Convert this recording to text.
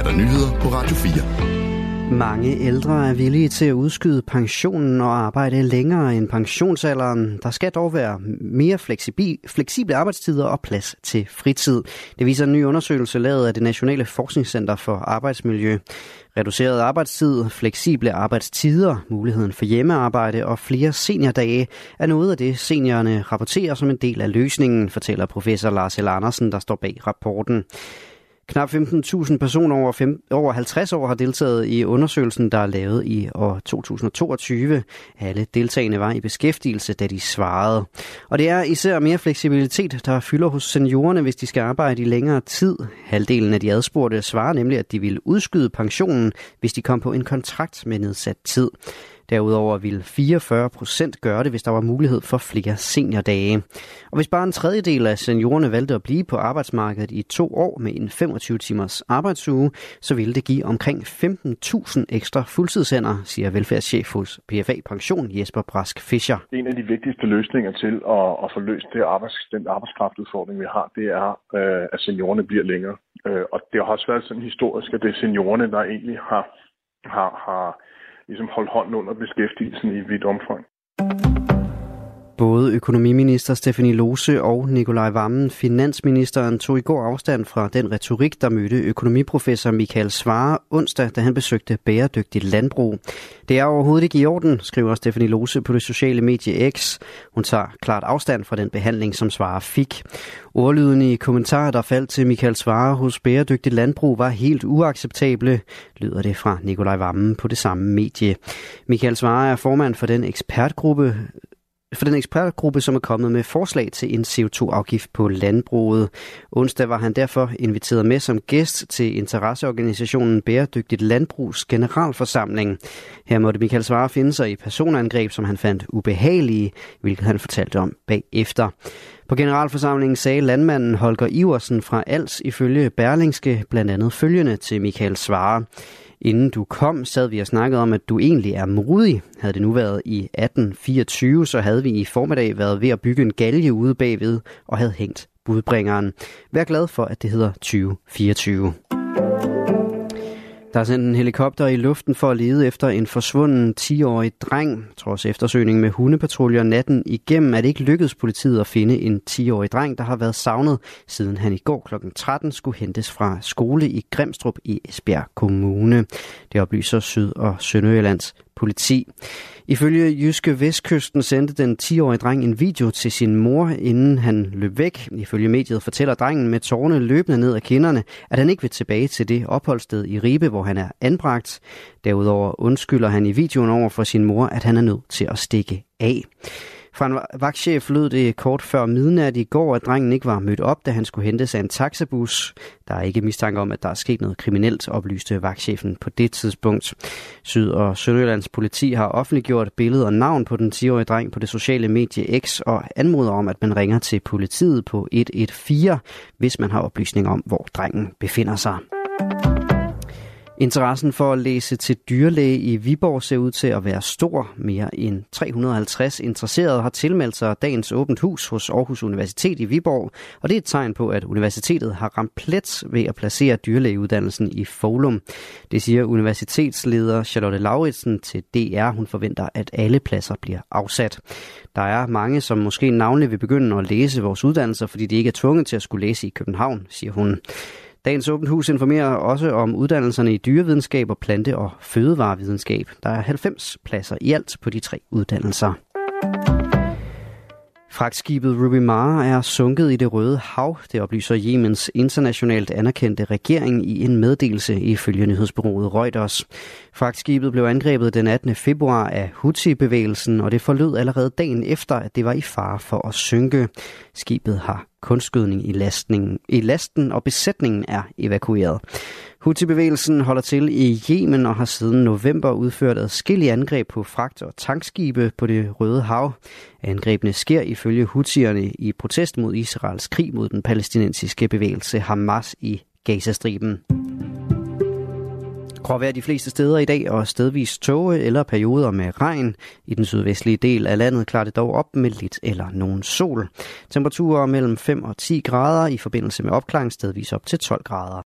er der nyheder på Radio 4. Mange ældre er villige til at udskyde pensionen og arbejde længere end pensionsalderen. Der skal dog være mere fleksible arbejdstider og plads til fritid. Det viser en ny undersøgelse lavet af det Nationale Forskningscenter for Arbejdsmiljø. Reduceret arbejdstid, fleksible arbejdstider, muligheden for hjemmearbejde og flere seniordage er noget af det, seniorerne rapporterer som en del af løsningen, fortæller professor Lars L. Andersen, der står bag rapporten. Knap 15.000 personer over, fem, over 50 år har deltaget i undersøgelsen, der er lavet i år 2022. Alle deltagende var i beskæftigelse, da de svarede. Og det er især mere fleksibilitet, der fylder hos seniorerne, hvis de skal arbejde i længere tid. Halvdelen af de adspurgte svarer nemlig, at de ville udskyde pensionen, hvis de kom på en kontrakt med nedsat tid. Derudover ville 44 procent gøre det, hvis der var mulighed for flere seniordage. Og hvis bare en tredjedel af seniorerne valgte at blive på arbejdsmarkedet i to år med en 25 timers arbejdsuge, så ville det give omkring 15.000 ekstra fuldtidshænder, siger velfærdschef hos PFA Pension Jesper Brask Fischer. En af de vigtigste løsninger til at, at få løst det arbejds, den arbejdskraftudfordring, vi har, det er, øh, at seniorerne bliver længere. Øh, og det har også været sådan historisk, at det er seniorerne, der egentlig har, har, har ligesom holdt hånden under beskæftigelsen i vidt omfang. Både økonomiminister Stefanie Lose og Nikolaj Vammen, finansministeren, tog i går afstand fra den retorik, der mødte økonomiprofessor Michael Svare onsdag, da han besøgte bæredygtigt landbrug. Det er overhovedet ikke i orden, skriver Stefanie Lose på det sociale medie X. Hun tager klart afstand fra den behandling, som Svare fik. Ordlyden i kommentarer, der faldt til Michael Svare hos Bæredygtigt Landbrug, var helt uacceptable, lyder det fra Nikolaj Vammen på det samme medie. Michael Svare er formand for den ekspertgruppe, for den ekspertgruppe, som er kommet med forslag til en CO2-afgift på landbruget. Onsdag var han derfor inviteret med som gæst til interesseorganisationen Bæredygtigt Landbrugs generalforsamling. Her måtte Michael Svare finde sig i personangreb, som han fandt ubehagelige, hvilket han fortalte om bagefter. På generalforsamlingen sagde landmanden Holger Iversen fra Als ifølge Berlingske blandt andet følgende til Michael Svare. Inden du kom, sad vi og snakkede om, at du egentlig er modig. Havde det nu været i 1824, så havde vi i formiddag været ved at bygge en galge ude bagved og havde hængt budbringeren. Vær glad for, at det hedder 2024. Der er sendt en helikopter i luften for at lede efter en forsvunden 10-årig dreng. Trods eftersøgning med hundepatruljer natten igennem er det ikke lykkedes politiet at finde en 10-årig dreng, der har været savnet, siden han i går kl. 13 skulle hentes fra skole i Grimstrup i Esbjerg Kommune. Det oplyser Syd- og Sønderjyllands politi. Ifølge Jyske Vestkysten sendte den 10-årige dreng en video til sin mor, inden han løb væk. Ifølge mediet fortæller drengen med tårne løbende ned ad kinderne, at han ikke vil tilbage til det opholdssted i Ribe, hvor han er anbragt. Derudover undskylder han i videoen over for sin mor, at han er nødt til at stikke af. Fra en vagtchef lød det kort før midnat i går, at drengen ikke var mødt op, da han skulle hentes af en taxabus. Der er ikke mistanke om, at der er sket noget kriminelt, oplyste vagtchefen på det tidspunkt. Syd- og Sønderjyllands politi har offentliggjort billede og navn på den 10-årige dreng på det sociale medie X og anmoder om, at man ringer til politiet på 114, hvis man har oplysninger om, hvor drengen befinder sig. Interessen for at læse til dyrlæge i Viborg ser ud til at være stor. Mere end 350 interesserede har tilmeldt sig dagens åbent hus hos Aarhus Universitet i Viborg, og det er et tegn på, at universitetet har ramt plet ved at placere dyrlægeuddannelsen i Folum. Det siger universitetsleder Charlotte Lauritsen til DR. Hun forventer, at alle pladser bliver afsat. Der er mange, som måske navnlig vil begynde at læse vores uddannelser, fordi de ikke er tvunget til at skulle læse i København, siger hun. Dagens Åbent Hus informerer også om uddannelserne i dyrevidenskab og plante- og fødevarevidenskab. Der er 90 pladser i alt på de tre uddannelser. Fragtskibet Ruby Mara er sunket i det røde hav, det oplyser Jemens internationalt anerkendte regering i en meddelelse ifølge nyhedsbureauet Reuters. Fragtskibet blev angrebet den 18. februar af Houthi-bevægelsen, og det forlød allerede dagen efter, at det var i fare for at synke. Skibet har kunstgødning i, lastningen, i lasten, og besætningen er evakueret. Houthi-bevægelsen holder til i Yemen og har siden november udført adskillige angreb på fragt- og tankskibe på det Røde Hav. Angrebene sker ifølge Houthierne i protest mod Israels krig mod den palæstinensiske bevægelse Hamas i Gazastriben. Gråvejr de fleste steder i dag og stedvis tåge eller perioder med regn. I den sydvestlige del af landet klarer det dog op med lidt eller nogen sol. Temperaturer mellem 5 og 10 grader i forbindelse med opklaring stedvis op til 12 grader.